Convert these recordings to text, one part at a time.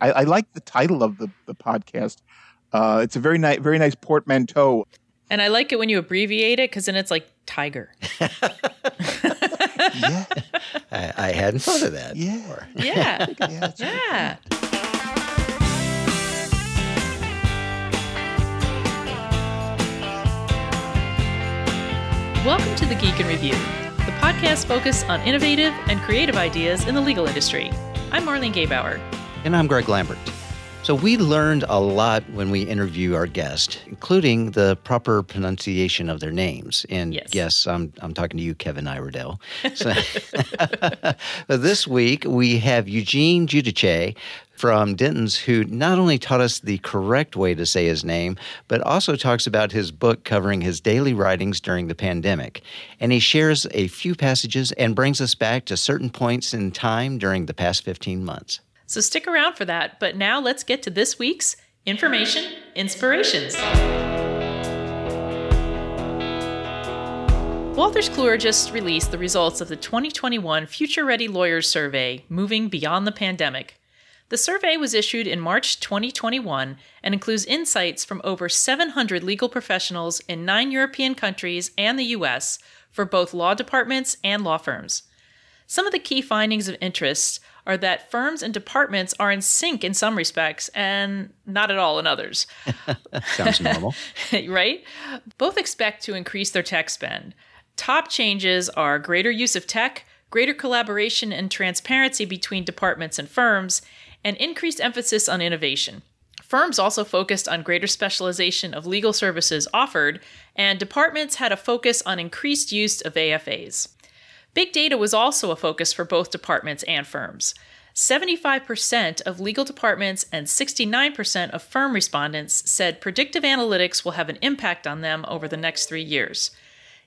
I, I like the title of the, the podcast. Uh, it's a very nice, very nice portmanteau. And I like it when you abbreviate it because then it's like tiger. Yeah, I, I hadn't thought of that. yeah, before. Yeah. yeah. it's- yeah. Welcome to the Geek in Review, the podcast focused on innovative and creative ideas in the legal industry. I'm Marlene Gebauer. And I'm Greg Lambert. So we learned a lot when we interview our guest, including the proper pronunciation of their names. And Yes. I'm I'm talking to you, Kevin Iredell. So, this week we have Eugene Giudice from Dentons, who not only taught us the correct way to say his name, but also talks about his book covering his daily writings during the pandemic. And he shares a few passages and brings us back to certain points in time during the past 15 months. So stick around for that. But now let's get to this week's Information Inspirations. Wolters Kluwer just released the results of the 2021 Future Ready Lawyers Survey, Moving Beyond the Pandemic. The survey was issued in March 2021 and includes insights from over 700 legal professionals in nine European countries and the US for both law departments and law firms. Some of the key findings of interest are that firms and departments are in sync in some respects and not at all in others. Sounds normal. right? Both expect to increase their tech spend. Top changes are greater use of tech, greater collaboration and transparency between departments and firms, and increased emphasis on innovation. Firms also focused on greater specialization of legal services offered, and departments had a focus on increased use of AFAs. Big data was also a focus for both departments and firms. 75% of legal departments and 69% of firm respondents said predictive analytics will have an impact on them over the next three years.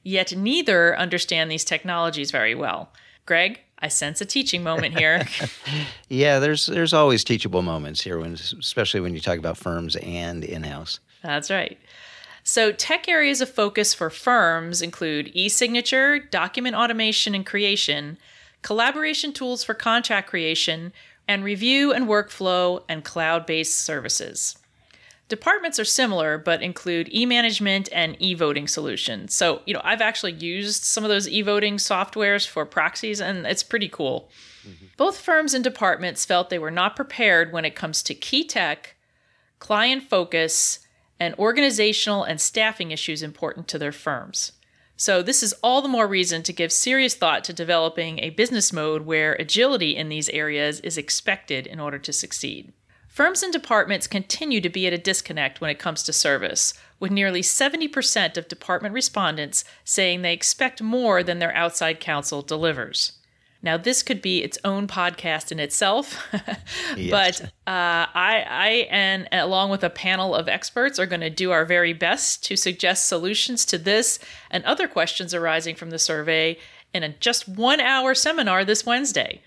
Yet neither understand these technologies very well. Greg, I sense a teaching moment here. Yeah, there's there's always teachable moments here, when, especially when you talk about firms and in-house. That's right. So, tech areas of focus for firms include e signature, document automation and creation, collaboration tools for contract creation, and review and workflow and cloud based services. Departments are similar, but include e management and e voting solutions. So, you know, I've actually used some of those e voting softwares for proxies, and it's pretty cool. Mm-hmm. Both firms and departments felt they were not prepared when it comes to key tech, client focus, and organizational and staffing issues important to their firms. So, this is all the more reason to give serious thought to developing a business mode where agility in these areas is expected in order to succeed. Firms and departments continue to be at a disconnect when it comes to service, with nearly 70% of department respondents saying they expect more than their outside counsel delivers. Now, this could be its own podcast in itself, but uh, I, I and along with a panel of experts are going to do our very best to suggest solutions to this and other questions arising from the survey in a just one hour seminar this Wednesday.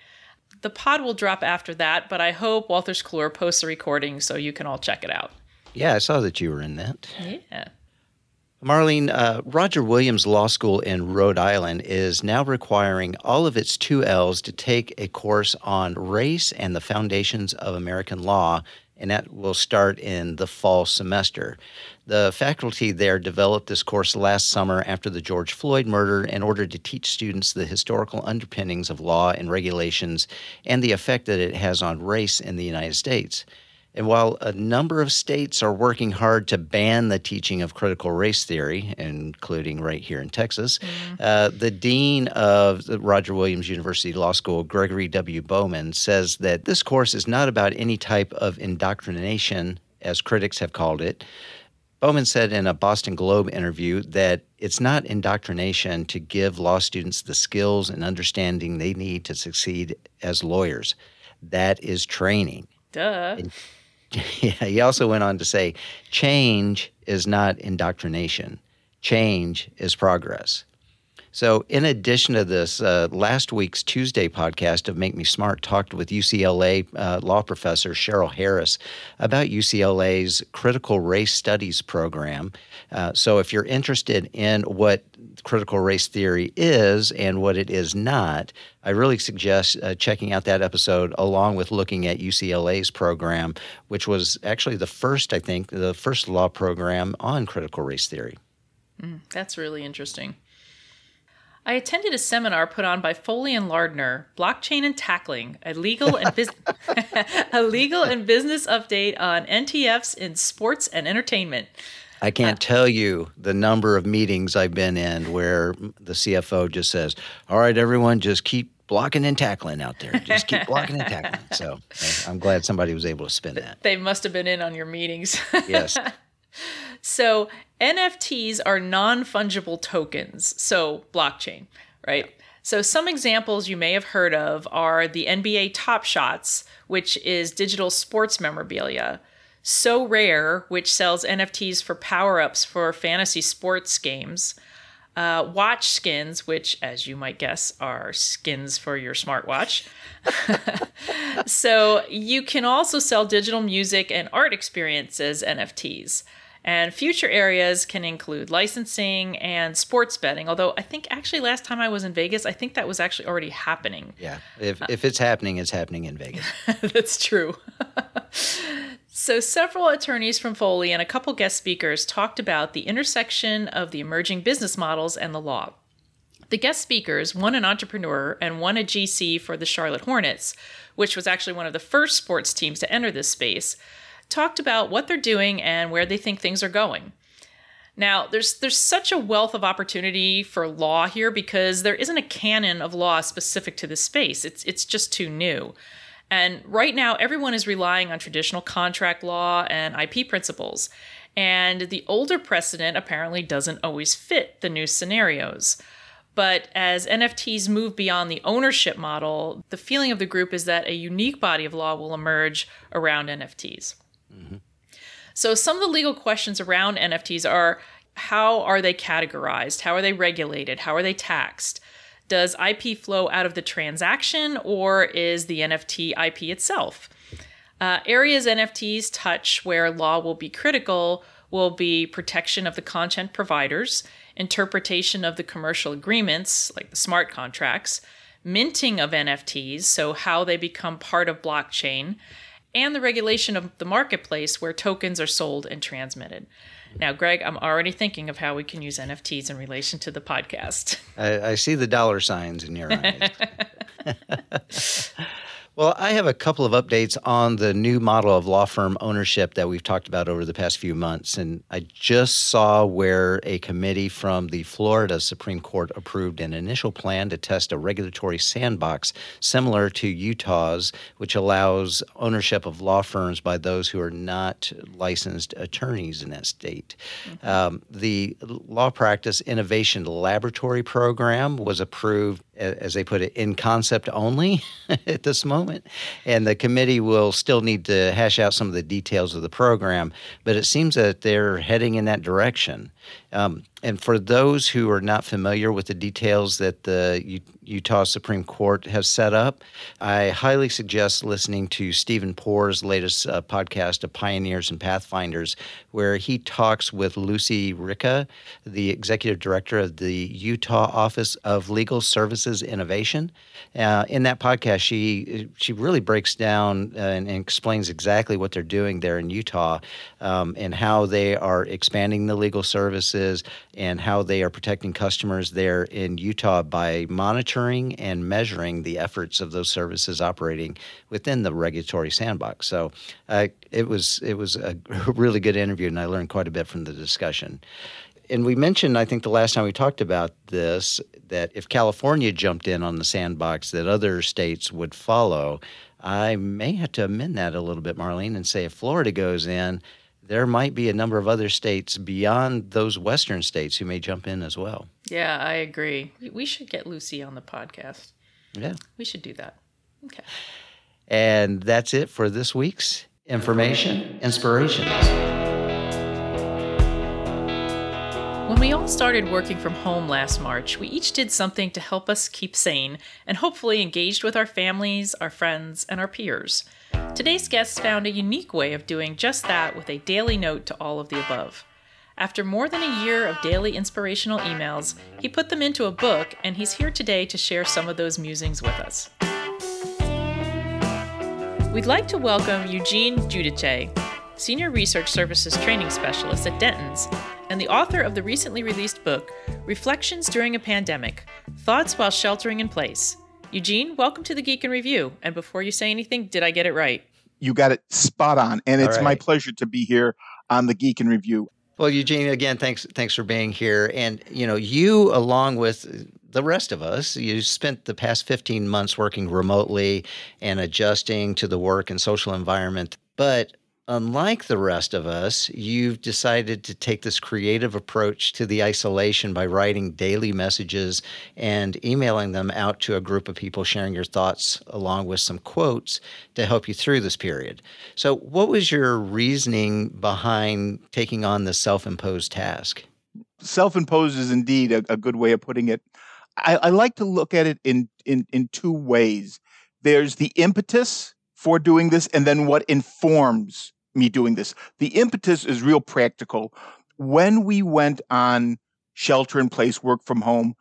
The pod will drop after that, but I hope Wolters Kluwer posts a recording so you can all check it out. Yeah, I saw that you were in that. Yeah. Marlene, uh, Roger Williams Law School in Rhode Island is now requiring all of its 2Ls to take a course on race and the foundations of American law, and that will start in the fall semester. The faculty there developed this course last summer after the George Floyd murder in order to teach students the historical underpinnings of law and regulations and the effect that it has on race in the United States. And while a number of states are working hard to ban the teaching of critical race theory, including right here in Texas, uh, the dean of the Roger Williams University Law School, Gregory W. Bowman, says that this course is not about any type of indoctrination, as critics have called it. Bowman said in a Boston Globe interview that it's not indoctrination to give law students the skills and understanding they need to succeed as lawyers. That is training. Duh. Yeah, he also went on to say change is not indoctrination, change is progress. So, in addition to this, uh, last week's Tuesday podcast of Make Me Smart talked with UCLA uh, law professor Cheryl Harris about UCLA's critical race studies program. Uh, so, if you're interested in what critical race theory is and what it is not, I really suggest uh, checking out that episode along with looking at UCLA's program, which was actually the first, I think, the first law program on critical race theory. Mm, that's really interesting. I attended a seminar put on by Foley and Lardner, Blockchain and Tackling, a legal and bus- a legal and business update on NTFs in sports and entertainment. I can't uh, tell you the number of meetings I've been in where the CFO just says, "All right, everyone, just keep blocking and tackling out there. Just keep blocking and tackling." So I'm glad somebody was able to spin that. They must have been in on your meetings. yes. So NFTs are non fungible tokens, so blockchain, right? So some examples you may have heard of are the NBA Top Shots, which is digital sports memorabilia. Sorare, which sells NFTs for power ups for fantasy sports games. Uh, watch skins, which, as you might guess, are skins for your smartwatch. so you can also sell digital music and art experiences NFTs. And future areas can include licensing and sports betting. Although I think actually last time I was in Vegas, I think that was actually already happening. Yeah, if uh, if it's happening, it's happening in Vegas. That's true. so several attorneys from Foley and a couple guest speakers talked about the intersection of the emerging business models and the law. The guest speakers, one an entrepreneur and one a GC for the Charlotte Hornets, which was actually one of the first sports teams to enter this space, talked about what they're doing and where they think things are going. Now, there's there's such a wealth of opportunity for law here because there isn't a canon of law specific to this space. It's it's just too new. And right now everyone is relying on traditional contract law and IP principles. And the older precedent apparently doesn't always fit the new scenarios. But as NFTs move beyond the ownership model, the feeling of the group is that a unique body of law will emerge around NFTs. So, some of the legal questions around NFTs are how are they categorized? How are they regulated? How are they taxed? Does IP flow out of the transaction or is the NFT IP itself? Uh, areas NFTs touch where law will be critical will be protection of the content providers, interpretation of the commercial agreements, like the smart contracts, minting of NFTs, so how they become part of blockchain, and the regulation of the marketplace where tokens are sold and transmitted. Now, Greg, I'm already thinking of how we can use NFTs in relation to the podcast. I, I see the dollar signs in your eyes. Well, I have a couple of updates on the new model of law firm ownership that we've talked about over the past few months. And I just saw where a committee from the Florida Supreme Court approved an initial plan to test a regulatory sandbox similar to Utah's, which allows ownership of law firms by those who are not licensed attorneys in that state. Mm-hmm. Um, the Law Practice Innovation Laboratory Program was approved as they put it, in concept only at this moment. And the committee will still need to hash out some of the details of the program, but it seems that they're heading in that direction. Um, and for those who are not familiar with the details that the Utah Supreme Court has set up, I highly suggest listening to Stephen Poor's latest uh, podcast of Pioneers and Pathfinders, where he talks with Lucy Ricca, the executive director of the Utah Office of Legal Services Innovation. Uh, in that podcast, she she really breaks down uh, and, and, explains exactly what they're doing there in Utah um, and how they are expanding the legal services and how they are protecting customers there in Utah by monitoring and measuring the efforts of those services operating within the regulatory sandbox. So uh, it was it was a really good interview, and I learned quite a bit from the discussion. And we mentioned, I think, the last time we talked about this, that if California jumped in on the sandbox, that other states would follow. I may have to amend that a little bit, Marlene, and say if Florida goes in, there might be a number of other states beyond those western states who may jump in as well. Yeah, I agree. We should get Lucy on the podcast. Yeah. We should do that. Okay. And that's it for this week's information inspiration. When we all started working from home last March, we each did something to help us keep sane and hopefully engaged with our families, our friends, and our peers. Today's guest found a unique way of doing just that with a daily note to all of the above. After more than a year of daily inspirational emails, he put them into a book, and he's here today to share some of those musings with us. We'd like to welcome Eugene Giudice, Senior Research Services Training Specialist at Dentons, and the author of the recently released book, Reflections During a Pandemic Thoughts While Sheltering in Place. Eugene, welcome to the Geek in Review. And before you say anything, did I get it right? You got it spot on. And it's right. my pleasure to be here on the Geek in Review. Well, Eugene, again, thanks thanks for being here. And you know, you along with the rest of us, you spent the past 15 months working remotely and adjusting to the work and social environment. But unlike the rest of us, you've decided to take this creative approach to the isolation by writing daily messages and emailing them out to a group of people, sharing your thoughts along with some quotes to help you through this period. So, what was your reasoning behind taking on this self imposed task? Self imposed is indeed a, a, good way of putting it. I, I like to look at it in, in, in two ways there's the impetus for doing this and then what informs me doing this. The impetus is real practical. When we went on shelter in place, work from home,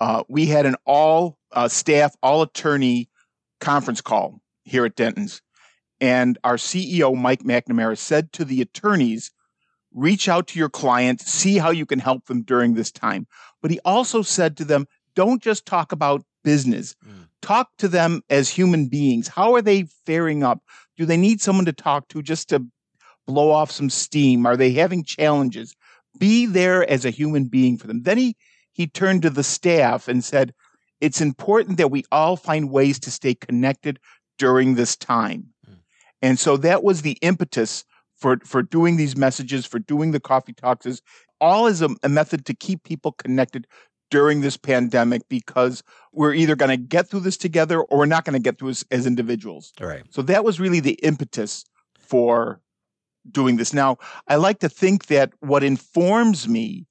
uh, we had an all uh, staff, all attorney conference call here at Dentons. And our CEO, Mike McNamara, said to the attorneys, reach out to your client, see how you can help them during this time. But he also said to them, don't just talk about business. Mm. Talk to them as human beings. How are they faring up? Do they need someone to talk to just to blow off some steam? Are they having challenges? Be there as a human being for them. Then he, he turned to the staff and said, it's important that we all find ways to stay connected during this time. Mm. And so that was the impetus for, for doing these messages, for doing the coffee talks is all is a, a method to keep people connected during this pandemic because we're either going to get through this together or we're not going to get through as, as individuals. All right. So that was really the impetus for doing this. Now, I like to think that what informs me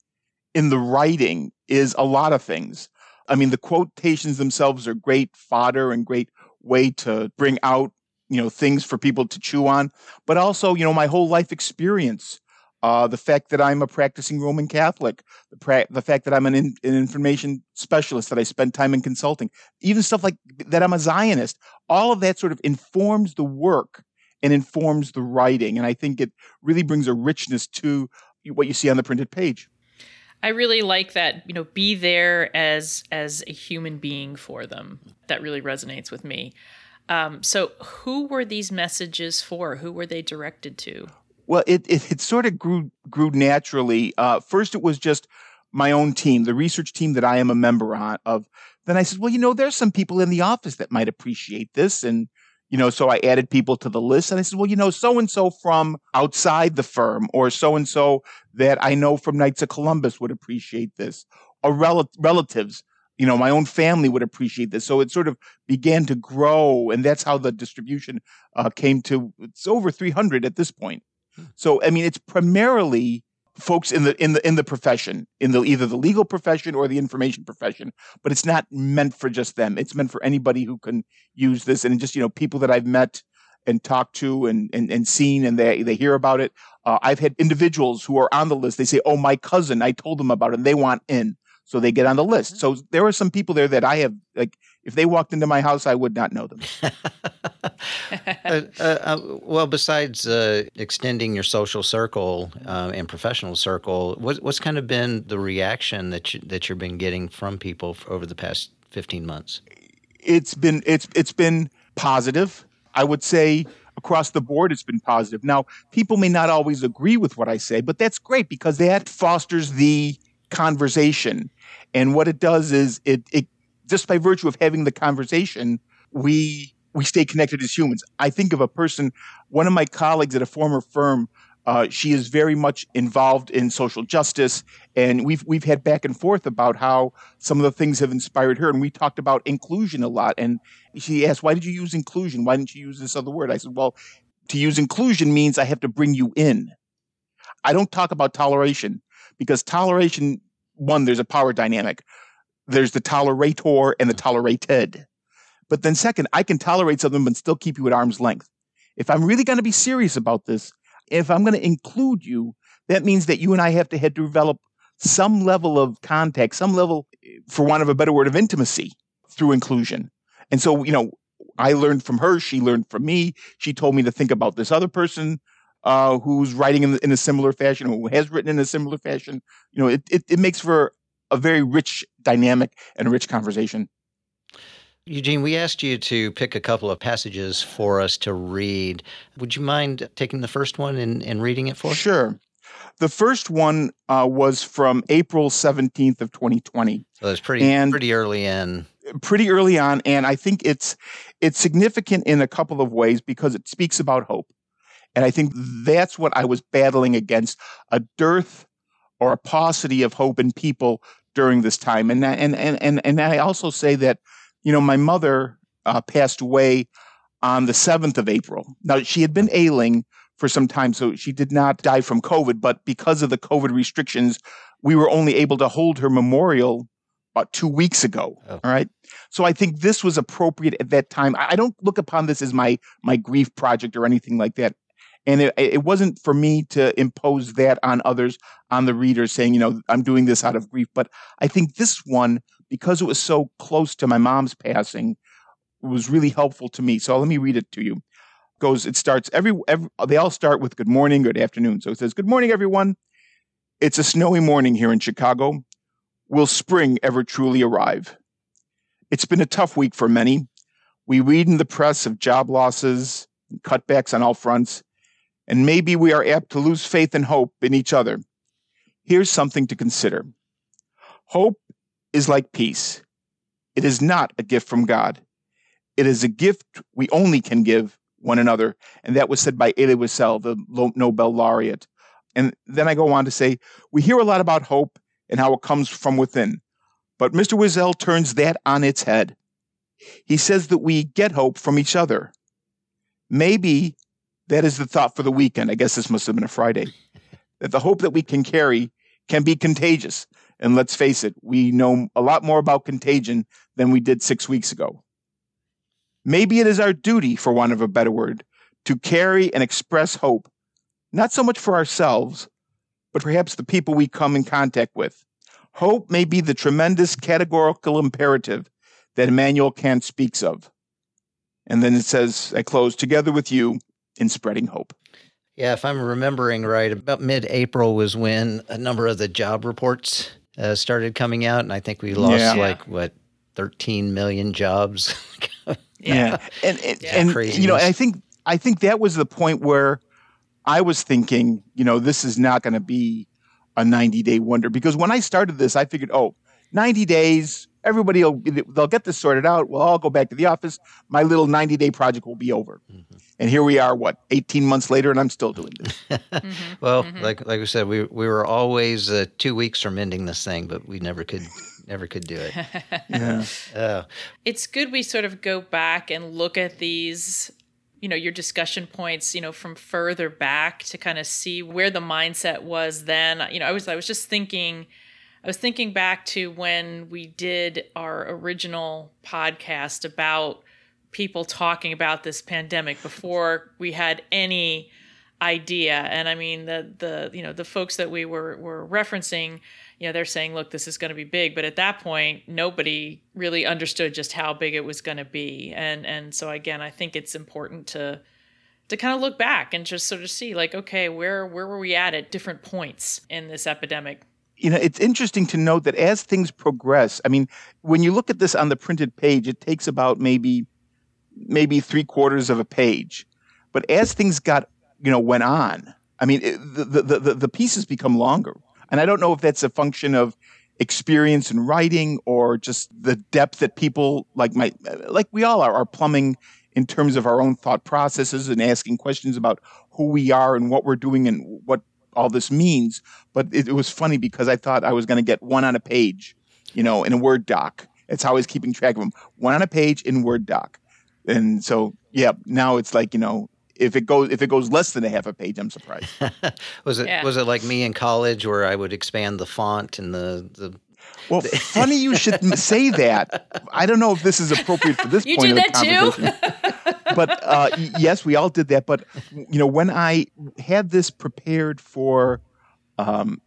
in the writing is a lot of things. I mean, the quotations themselves are great fodder and great way to bring out, you know, things for people to chew on, but also, you know, my whole life experience. Uh, the fact that I'm a practicing Roman Catholic, the, pra- the fact that I'm an, in- an information specialist, that I spend time in consulting, even stuff like that I'm a Zionist, all of that sort of informs the work and informs the writing. And I think it really brings a richness to what you see on the printed page. I really like that, you know, be there as as a human being for them. That really resonates with me. Um, so, who were these messages for? Who were they directed to? Well, it it, it sort of grew grew naturally. Uh, first, it was just my own team, the research team that I am a member on, of. Then I said, well, you know, there's some people in the office that might appreciate this, and you know, so I added people to the list and I said, well, you know, so and so from outside the firm or so and so that I know from Knights of Columbus would appreciate this or rel- relatives. You know, my own family would appreciate this. So it sort of began to grow. And that's how the distribution uh, came to, it's over 300 at this point. So, I mean, it's primarily folks in the in the in the profession in the either the legal profession or the information profession but it's not meant for just them. It's meant for anybody who can use this and just you know people that i've met and talked to and and, and seen and they they hear about it. Uh, i've had individuals who are on the list. They say oh my cousin. I told them about it and they want in so they get on the list so there are some people there that i have like if they walked into my house, I would not know them. uh, uh, uh, well, besides uh, extending your social circle uh, and professional circle, what, what's kind of been the reaction that you, that you've been getting from people over the past fifteen months? It's been it's it's been positive. I would say across the board, it's been positive. Now, people may not always agree with what I say, but that's great because that fosters the conversation. And what it does is it, it just by virtue of having the conversation, we we stay connected as humans. I think of a person, one of my colleagues at a former firm. Uh, she is very much involved in social justice, and we've we've had back and forth about how some of the things have inspired her. And we talked about inclusion a lot. And she asked, "Why did you use inclusion? Why didn't you use this other word?" I said, "Well, to use inclusion means I have to bring you in. I don't talk about toleration because toleration one, there's a power dynamic. There's the tolerator and the tolerated. But then second, I can tolerate something but still keep you at arm's length. If I'm really going to be serious about this, if I'm going to include you, that means that you and I have to have to develop some level of contact, some level, for want of a better word, of intimacy through inclusion. And so, you know, I learned from her. She learned from me. She told me to think about this other person uh, who's writing in, in, a similar fashion, who has written in a similar fashion. You know, it, it, it makes for a very rich dynamic and a rich conversation. Eugene, we asked you to pick a couple of passages for us to read. Would you mind taking the first one and, and reading it for us? Sure. The first one uh, was from April 17th of 2020. So it's pretty and pretty early in. Pretty early on, and I think it's it's significant in a couple of ways because it speaks about hope. And I think that's what I was battling against a dearth or a paucity of hope in people during this time. And, and, and, and, and I also say that, you know, my mother uh, passed away on the 7th of April. Now, she had been ailing for some time, so she did not die from COVID, but because of the COVID restrictions, we were only able to hold her memorial about two weeks ago. Oh. All right. So I think this was appropriate at that time. I don't look upon this as my my grief project or anything like that. And it, it wasn't for me to impose that on others, on the readers, saying, you know, I'm doing this out of grief. But I think this one, because it was so close to my mom's passing, was really helpful to me. So let me read it to you. It goes, it starts every, every, they all start with good morning, good afternoon. So it says, good morning, everyone. It's a snowy morning here in Chicago. Will spring ever truly arrive? It's been a tough week for many. We read in the press of job losses, cutbacks on all fronts, and maybe we are apt to lose faith and hope in each other. Here's something to consider Hope is like peace, it is not a gift from God. It is a gift we only can give one another. And that was said by Elie Wiesel, the Nobel laureate. And then I go on to say, we hear a lot about hope and how it comes from within. But Mr. Wiesel turns that on its head. He says that we get hope from each other. Maybe that is the thought for the weekend. I guess this must have been a Friday. that the hope that we can carry can be contagious. And let's face it, we know a lot more about contagion than we did six weeks ago. Maybe it is our duty, for want of a better word, to carry and express hope, not so much for ourselves, but perhaps the people we come in contact with. Hope may be the tremendous categorical imperative that Immanuel Kant speaks of. And then it says, I close, together with you, in spreading hope. Yeah, if I'm remembering right, about mid April was when a number of the job reports uh, started coming out. And I think we lost yeah. like, what, 13 million jobs? yeah. And, and, yeah. and you know, I think, I think that was the point where I was thinking, you know, this is not going to be a 90 day wonder because when I started this, I figured, oh, 90 days, everybody will they'll get this sorted out. We'll all go back to the office. My little 90 day project will be over. Mm-hmm. And here we are, what, 18 months later, and I'm still doing this. mm-hmm. Well, mm-hmm. like like we said, we we were always uh, two weeks from ending this thing, but we never could never could do it. yeah. Uh, it's good we sort of go back and look at these you know your discussion points you know from further back to kind of see where the mindset was then you know i was i was just thinking I was thinking back to when we did our original podcast about people talking about this pandemic before we had any idea. And I mean the the you know the folks that we were were referencing, you know, they're saying, look, this is going to be big. But at that point, nobody really understood just how big it was going to be. And and so again, I think it's important to to kind of look back and just sort of see like, okay, where where were we at at different points in this epidemic? You know, it's interesting to note that as things progress, I mean, when you look at this on the printed page, it takes about maybe maybe three quarters of a page. But as things got, you know, went on, I mean, it, the, the, the, the pieces become longer. And I don't know if that's a function of experience in writing or just the depth that people like my, like we all are, are plumbing in terms of our own thought processes and asking questions about who we are and what we're doing and what all this means. But it, it was funny because I thought I was going to get one on a page, you know, in a Word doc. It's how I was keeping track of them. One on a page in Word doc. And so, yeah, now it's like, you know, if it goes if it goes less than a half a page, I'm surprised. was it Yeah. was it like me in college where I would expand the font and the the Well, funny you should m- say that. I don't know if this is appropriate for this You point do of the too? conversation. but uh, yes, we all did that. But you know, when I had this prepared for um,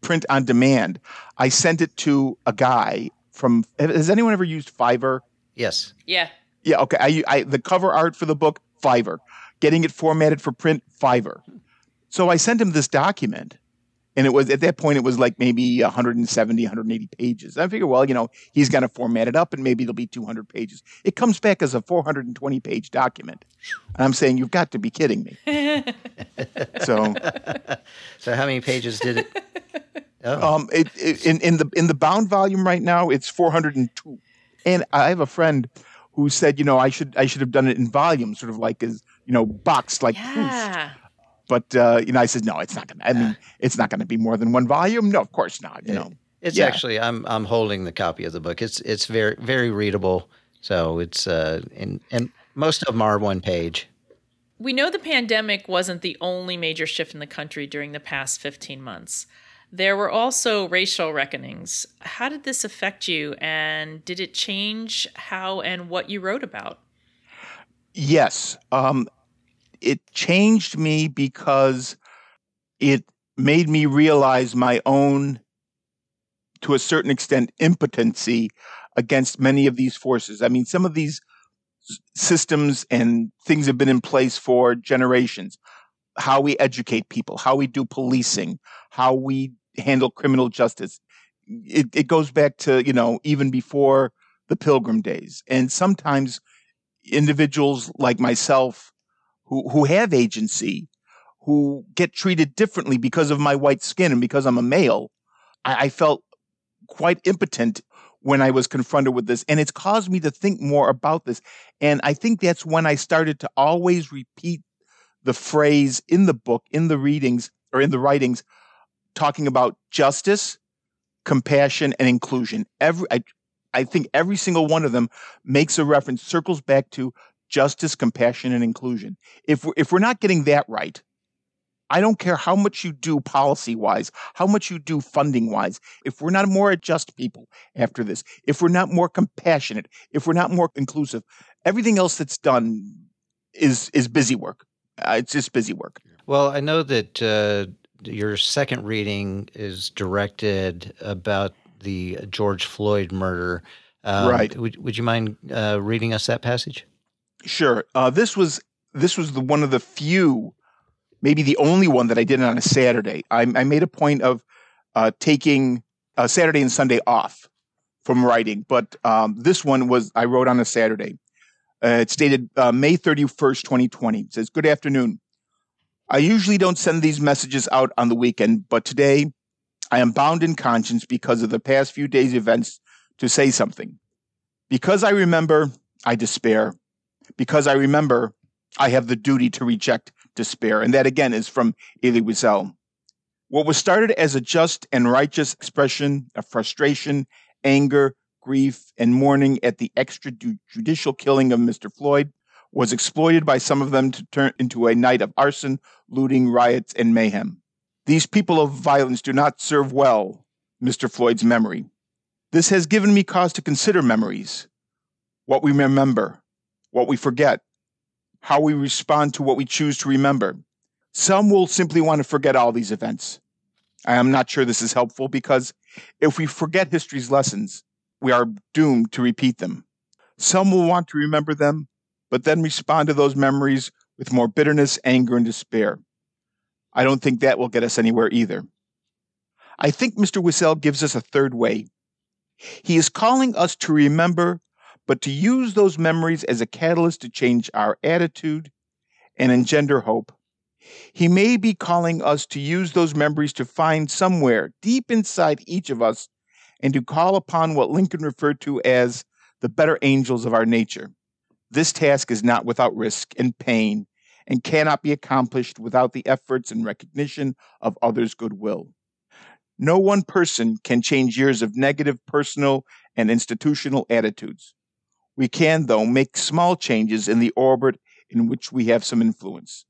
print on demand, I sent it to a guy from. Has anyone ever used Fiverr? yes. yeah. Yeah, okay. I, I the cover art for the book, Fiverr. Getting it formatted for print, Fiverr. So I sent him this document, and it was at that point it was like maybe 170, 180 pages. I figure, well, you know, he's going to format it up, and maybe it'll be 200 pages. It comes back as a 420 page document, and I'm saying you've got to be kidding me. So So how many pages did it? Oh, um, it, it, in in the in the bound volume right now, it's 402. And I have a friend who said, you know, I should I should have done it in volume, sort of like as you know, boxed like proof. Yeah. But uh, you know, I said, no, it's not gonna. I mean, it's not gonna be more than one volume. No, of course not. You know, it's yeah. actually I'm I'm holding the copy of the book. It's it's very very readable. So it's uh and and most of them are one page. We know the pandemic wasn't the only major shift in the country during the past 15 months. There were also racial reckonings. How did this affect you, and did it change how and what you wrote about? yes, um, it changed me because it made me realize my own, to a certain extent, impotency against many of these forces. I mean, some of these systems and things have been in place for generations. How we educate people, how we do policing, how we handle criminal justice. It, it goes back to, you know, even before the pilgrim days. And sometimes individuals like myself who, who have agency, who get treated differently because of my white skin and because I'm a male, I, I felt quite impotent when I was confronted with this. And it's caused me to think more about this. And I think that's when I started to always repeat the phrase in the book, in the readings, or in the writings, talking about justice, compassion, and inclusion. Every I, I think every single one of them makes a reference, circles back to justice, compassion, and inclusion. If we're, if we're not getting that right, I don't care how much you do policy wise, how much you do funding wise. If we're not more just people after this, if we're not more compassionate, if we're not more inclusive, everything else that's done is is busy work. Uh, it's just busy work. Well, I know that uh, your second reading is directed about the George Floyd murder. Um, Right. Would, would you mind uh, reading us that passage? Sure. Uh, this was this was the one of the few, maybe the only one that I did on a Saturday. I, I made a point of uh, taking uh, Saturday and Sunday off from writing, but um, this one was I wrote on a Saturday. Uh, it's dated uh, May thirty first, twenty twenty. It says, "Good afternoon. I usually don't send these messages out on the weekend, but today I am bound in conscience because of the past few days' events to say something. Because I remember, I despair." Because I remember I have the duty to reject despair. And that again is from Elie Wiesel. What was started as a just and righteous expression of frustration, anger, grief, and mourning at the extrajudicial killing of Mr. Floyd was exploited by some of them to turn into a night of arson, looting, riots, and mayhem. These people of violence do not serve well Mr. Floyd's memory. This has given me cause to consider memories, what we remember, what we forget, how we respond to what we choose to remember. Some will simply want to forget all these events. I am not sure this is helpful because if we forget history's lessons, we are doomed to repeat them. Some will want to remember them, but then respond to those memories with more bitterness, anger, and despair. I don't think that will get us anywhere either. I think Mr. Wiesel gives us a third way. He is calling us to remember but to use those memories as a catalyst to change our attitude and engender hope. He may be calling us to use those memories to find somewhere deep inside each of us and to call upon what Lincoln referred to as the better angels of our nature. This task is not without risk and pain and cannot be accomplished without the efforts and recognition of others' goodwill. No one person can change years of negative personal and institutional attitudes. We can, though, make small changes in the orbit in which we have some influence.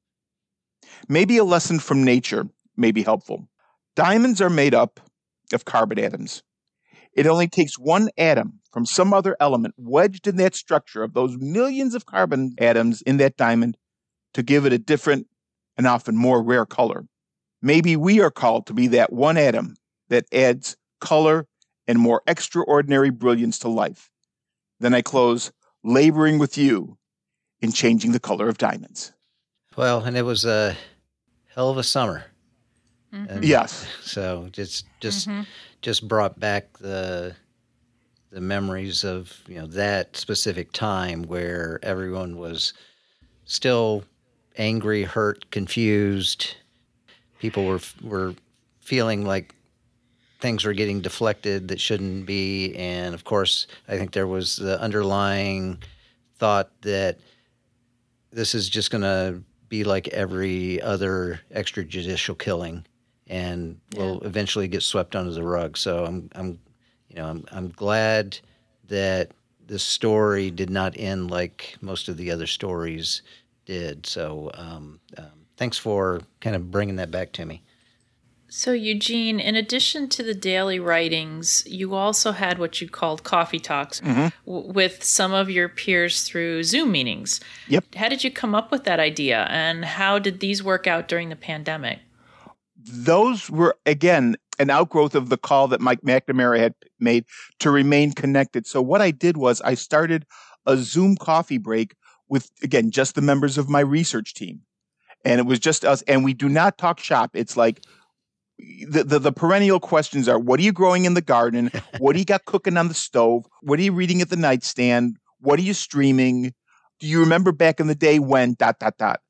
Maybe a lesson from nature may be helpful. Diamonds are made up of carbon atoms. It only takes one atom from some other element wedged in that structure of those millions of carbon atoms in that diamond to give it a different and often more rare color. Maybe we are called to be that one atom that adds color and more extraordinary brilliance to life. Then I close laboring with you in changing the color of diamonds. Well, and it was a hell of a summer. Mm-hmm. yes. So just just mm-hmm. just brought back the the memories of you know that specific time where everyone was still angry, hurt, confused. People were were feeling like things were getting deflected that shouldn't be, and of course, I think there was the underlying thought that this is just going to be like every other extrajudicial killing and will eventually get swept under the rug. So I'm, I'm, you know, I'm, I'm glad that this story did not end like most of the other stories did. So um, um, thanks for kind of bringing that back to me. So, Eugene, in addition to the daily writings, you also had what you called coffee talks mm-hmm. w- with some of your peers through Zoom meetings. Yep. How did you come up with that idea, and how did these work out during the pandemic? Those were, again, an outgrowth of the call that Mike McNamara had made to remain connected. So, what I did was I started a Zoom coffee break with, again, just the members of my research team. And it was just us, and we do not talk shop. It's like, the, the, the perennial questions are what are you growing in the garden? What do you got cooking on the stove? What are you reading at the nightstand? What are you streaming? Do you remember back in the day when dot dot dot?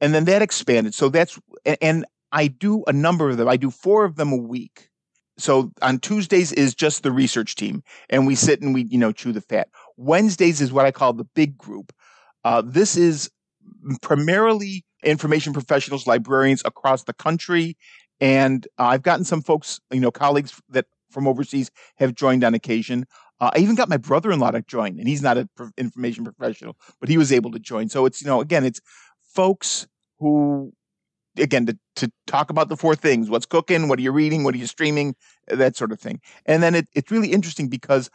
And then that expanded. So that's and i do a number of them. I do four of them a week. So on tuesdays is just the research team and we sit and we you know chew the fat. Wednesdays is what i call the big group. Uh, this is primarily information professionals librarians across the country and uh, I've gotten some folks, you know, colleagues that from overseas have joined on occasion. Uh, I even got my brother-in-law to join, and he's not an pro- information professional, but he was able to join. So it's you know, again, it's folks who, again, to, to talk about the four things: what's cooking, what are you reading, what are you streaming, that sort of thing. And then it, it's really interesting because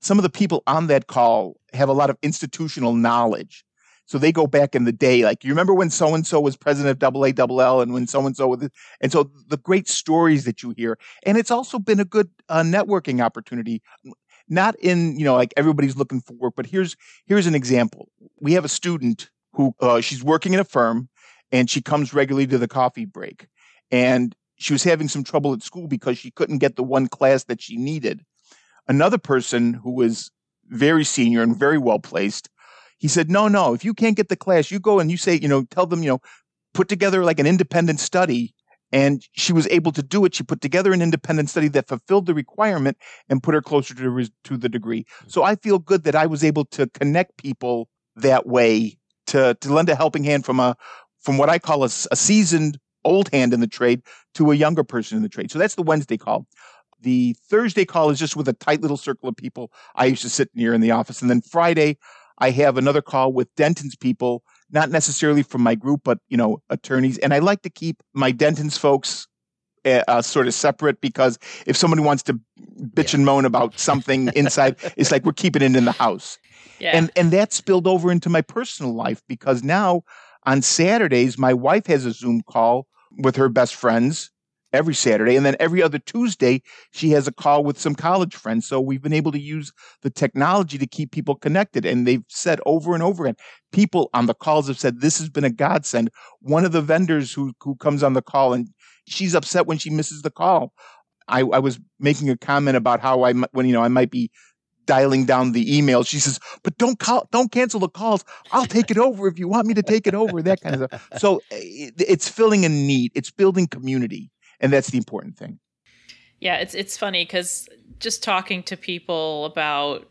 some of the people on that call have a lot of institutional knowledge so they go back in the day, like you remember when so and so was president of double A double L, and when so and so was, and so the great stories that you hear, and it's also been a good uh, networking opportunity. Not in you know like everybody's looking for work, but here's here's an example. We have a student who uh, she's working in a firm, and she comes regularly to the coffee break, and she was having some trouble at school because she couldn't get the one class that she needed. Another person who was very senior and very well placed he said, no, no, if you can't get the class, you go and you say, you know, tell them, you know, put together like an independent study. And she was able to do it. She put together an independent study that fulfilled the requirement and put her closer to, to the degree. Hmm. So I feel good that I was able to connect people that way to, to lend a helping hand from a, from what I call a, a seasoned old hand in the trade to a younger person in the trade. So that's the Wednesday call. The Thursday call is just with a tight little circle of people I used to sit near in the office. And then Friday, I have another call with Denton's people, not necessarily from my group, but you know, attorneys. And I like to keep my Denton's folks uh, uh, sort of separate because if somebody wants to bitch yeah. and moan about something inside, it's like we're keeping it in the house. Yeah. And and that spilled over into my personal life because now on Saturdays my wife has a Zoom call with her best friends every Saturday. And then every other Tuesday, she has a call with some college friends. So we've been able to use the technology to keep people connected. And they've said over and over again, people on the calls have said this has been a godsend. One of the vendors who, who comes on the call and she's upset when she misses the call. I, I was making a comment about how I, when, you know, I might be dialing down the email. She says, "But don't call, don't cancel the calls. I'll take it over if you want me to take it over." That kind of stuff. So eh, it's filling a need. It's building community, and that's the important thing. Yeah, it's it's funny because just talking to people about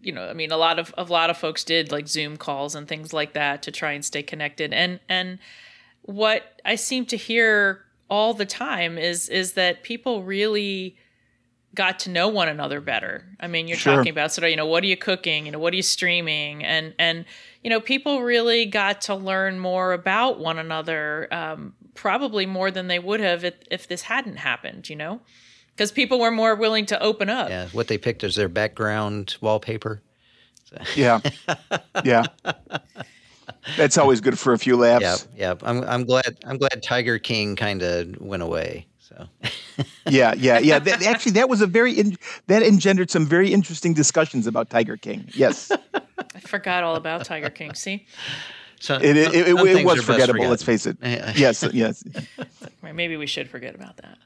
you know, I mean, a lot of a lot of folks did like Zoom calls and things like that to try and stay connected. And and what I seem to hear all the time is is that people really got to know one another better. I mean, you're Sure. talking about sort of, you know, what are you cooking? You know, what are you streaming? And and you know, people really got to learn more about one another, um, probably more than they would have if, if this hadn't happened. You know, because people were more willing to open up. Yeah, what they picked as their background wallpaper. Yeah. yeah. That's always good for a few laughs. Yeah, yeah. I'm I'm glad I'm glad Tiger King kind of went away. So yeah, yeah, yeah. That, actually, that was a very in, that engendered some very interesting discussions about Tiger King. Yes, I forgot all about Tiger King. See, so it it, it, some it was forgettable. Let's face it. Yes, yes. Maybe we should forget about that.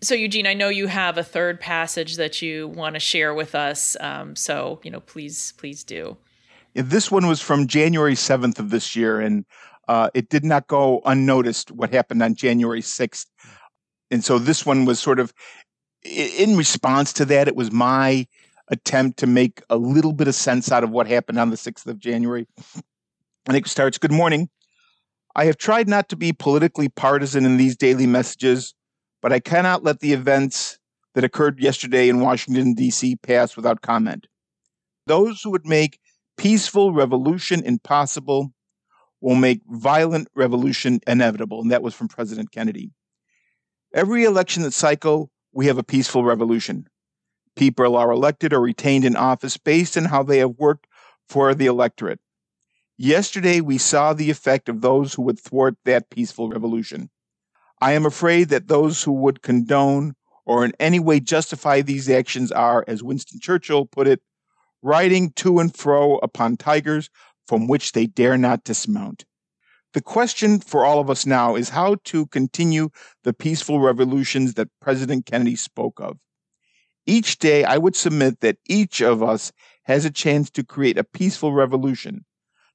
So, Eugene, I know you have a third passage that you want to share with us. Um, so, you know, please, please do. Yeah, This one was from January seventh of this year, and uh, it did not go unnoticed what happened on January sixth. And so this one was sort of in response to that. It was my attempt to make a little bit of sense out of what happened on the sixth of January. And it starts Good morning. I have tried not to be politically partisan in these daily messages, but I cannot let the events that occurred yesterday in Washington, D.C. pass without comment. Those who would make peaceful revolution impossible will make violent revolution inevitable. And that was from President Kennedy. Every election cycle, we have a peaceful revolution. People are elected or retained in office based on how they have worked for the electorate. Yesterday, we saw the effect of those who would thwart that peaceful revolution. I am afraid that those who would condone or in any way justify these actions are, as Winston Churchill put it, riding to and fro upon tigers from which they dare not dismount. The question for all of us now is how to continue the peaceful revolutions that President Kennedy spoke of. Each day, I would submit that each of us has a chance to create a peaceful revolution,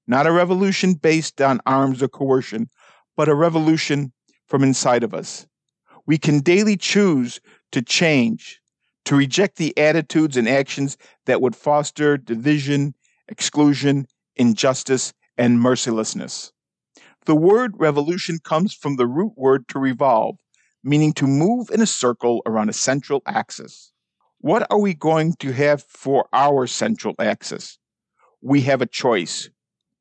not a revolution based on arms or coercion, but a revolution from inside of us. We can daily choose to change, to reject the attitudes and actions that would foster division, exclusion, injustice, and mercilessness. The word revolution comes from the root word to revolve, meaning to move in a circle around a central axis. What are we going to have for our central axis? We have a choice.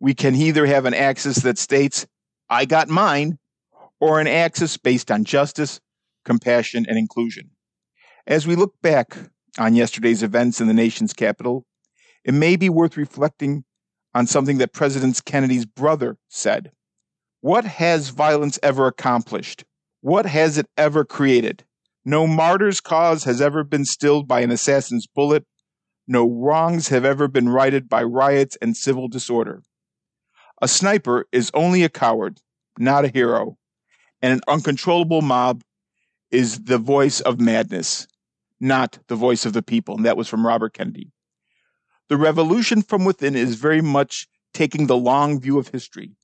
We can either have an axis that states, I got mine, or an axis based on justice, compassion, and inclusion. As we look back on yesterday's events in the nation's capital, it may be worth reflecting on something that President Kennedy's brother said. What has violence ever accomplished? What has it ever created? No martyr's cause has ever been stilled by an assassin's bullet. No wrongs have ever been righted by riots and civil disorder. A sniper is only a coward, not a hero, and an uncontrollable mob is the voice of madness, not the voice of the people. And that was from Robert Kennedy. The revolution from within is very much taking the long view of history.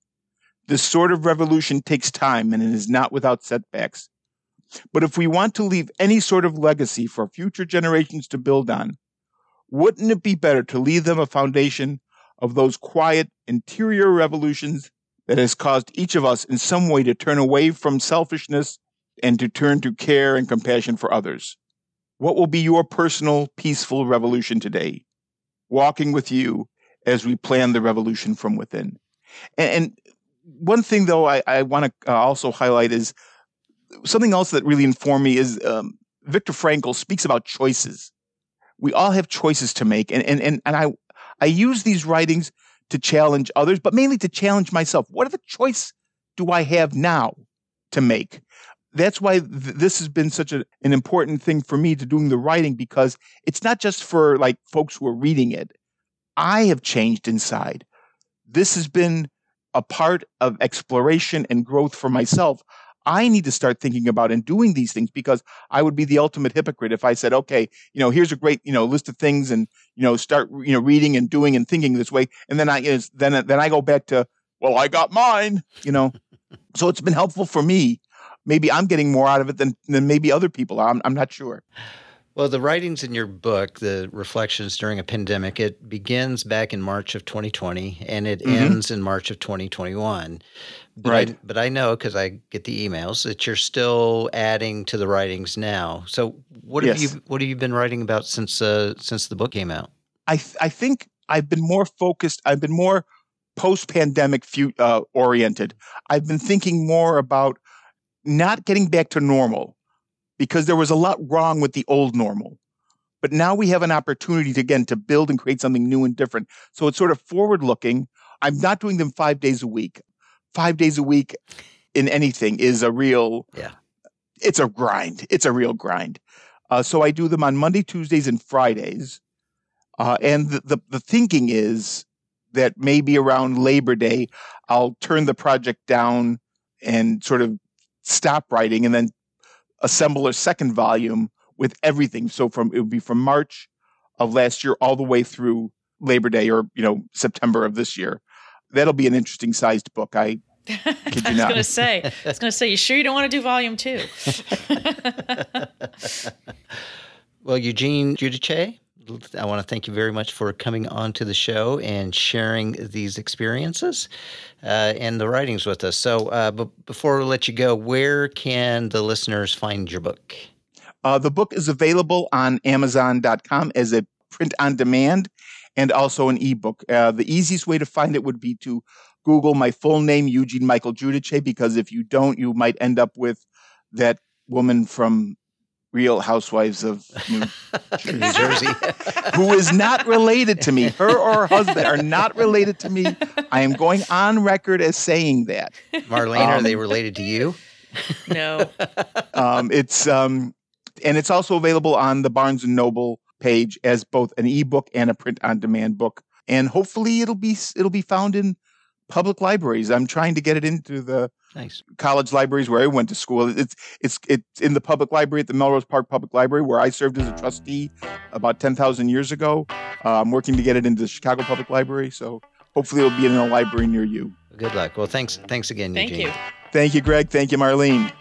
This sort of revolution takes time and it is not without setbacks. But if we want to leave any sort of legacy for future generations to build on, wouldn't it be better to leave them a foundation of those quiet interior revolutions that has caused each of us in some way to turn away from selfishness and to turn to care and compassion for others? What will be your personal peaceful revolution today? Walking with you as we plan the revolution from within. And, and one thing, though, I, I want to uh, also highlight is something else that really informed me is um, Frankl speaks about choices. We all have choices to make, and and and, and I I use these writings to challenge others, but mainly to challenge myself. What are the choice do I have now to make? That's why th- this has been such a, an important thing for me to doing the writing because it's not just for like folks who are reading it. I have changed inside. This has been a part of exploration and growth for myself. I need to start thinking about and doing these things because I would be the ultimate hypocrite if I said, okay, you know, here's a great, you know, list of things and, you know, start, you know, reading and doing and thinking this way. And then I, is then, then I go back to, well, I got mine, you know. so it's been helpful for me. Maybe I'm getting more out of it than, than maybe other people are. I'm, I'm not sure. Well, the writings in your book, the reflections during a pandemic, it begins back in March of 2020 and it mm-hmm. ends in March of 2021. But right. I, but I know because I get the emails that you're still adding to the writings now. So what yes. have you what have you been writing about since uh, since the book came out? I th- I think I've been more focused. I've been more post pandemic fu- uh, oriented. I've been thinking more about not getting back to normal because there was a lot wrong with the old normal. But now we have an opportunity to, again to build and create something new and different. So it's sort of forward looking. I'm not doing them five days a week. Five days a week in anything is a real yeah. It's a grind. It's a real grind. Uh, so I do them on Monday, Tuesdays, and Fridays. Uh, and the, the, the thinking is that maybe around Labor Day, I'll turn the project down and sort of stop writing and then assemble a second volume with everything. So from it would be from March of last year all the way through Labor Day or you know September of this year. That'll be an interesting sized book. I I was going to say, I was going to say, you sure you don't want to do volume two? well, Eugene Giudice, I want to thank you very much for coming on to the show and sharing these experiences uh, and the writings with us. So, uh, but before we let you go, where can the listeners find your book? Uh, the book is available on Amazon.com as a print on demand and also an ebook. Uh, the easiest way to find it would be to Google my full name, Eugene Michael Giudice, because if you don't, you might end up with that woman from Real Housewives of New Jersey, Jersey. who is not related to me. Her or her husband are not related to me. I am going on record as saying that. Marlene, um, are they um, related to you? No. Um, it's um, and it's also available on the Barnes and Noble page as both an ebook and a print on demand book. And hopefully it'll be it'll be found in public libraries. I'm trying to get it into the nice. college libraries where I went to school. It's it's it's in the public library at the Melrose Park Public Library where I served as a trustee about ten thousand years ago. Uh, I'm working to get it into the Chicago Public Library, so hopefully it'll be in a library near you. Good luck. Well, thanks thanks again, Thank Eugene. you. Thank you, Greg. Thank you, Marlene.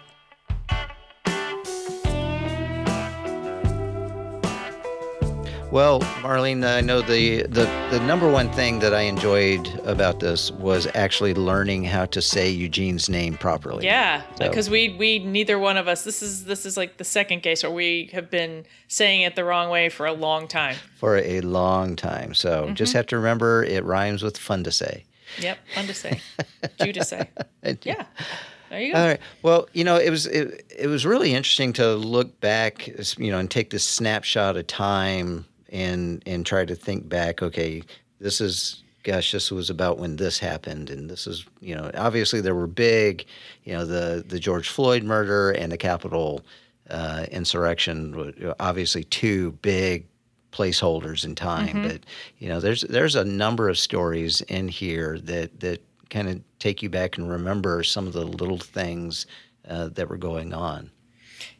Well, Marlene, I know the, the, the number one thing that I enjoyed about this was actually learning how to say Eugene's name properly. Yeah, because so. we we neither one of us. This is this is like the second case where we have been saying it the wrong way for a long time. For a long time. So mm-hmm. just have to remember it rhymes with fun to say. Yep, fun to say. Due to say. Yeah. There you go. All right. Well, you know, it was it, it was really interesting to look back, you know, and take this snapshot of time and and try to think back. Okay, this is gosh, this was about when this happened, and this is you know obviously there were big, you know the the George Floyd murder and the Capitol uh, insurrection. Obviously, two big placeholders in time, mm-hmm. but you know there's there's a number of stories in here that that kind of take you back and remember some of the little things uh, that were going on.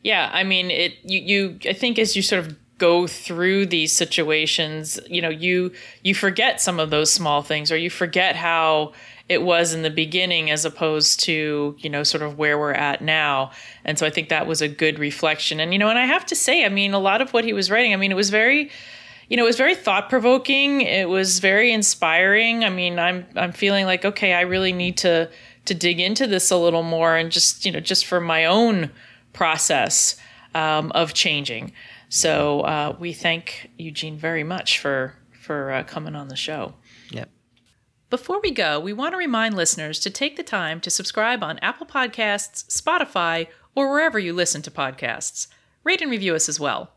Yeah, I mean, it. You, you. I think as you sort of go through these situations you know you you forget some of those small things or you forget how it was in the beginning as opposed to you know sort of where we're at now. And so i think that was a good reflection. And you know and i have to say i mean a lot of what he was writing i mean it was very you know it was very thought provoking it was very inspiring. I mean i'm i'm feeling like okay i really need to to dig into this a little more and just you know just for my own process um, of changing so uh, we thank Eugene very much for for uh, coming on the show. Yep. Before we go, we want to remind listeners to take the time to subscribe on Apple Podcasts, Spotify, or wherever you listen to podcasts. Rate and review us as well.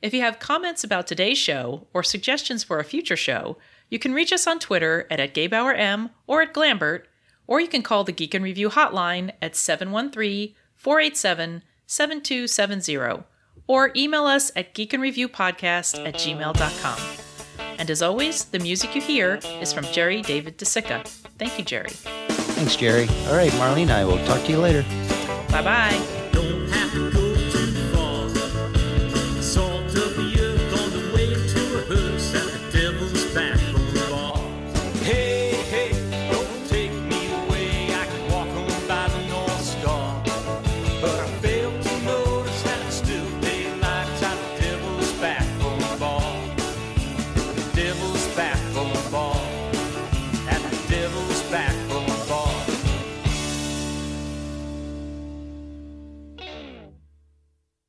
If you have comments about today's show or suggestions for a future show, you can reach us on Twitter at, at GebauerM or at Glambert, or you can call the Geek in Review hotline at 713 487 7270 or email us at geekinreviewpodcast at gmail.com. And as always, the music you hear is from Jerry David DeCicca. Thank you, Jerry. Thanks, Jerry. All right, Marlene, I will talk to you later. Bye bye.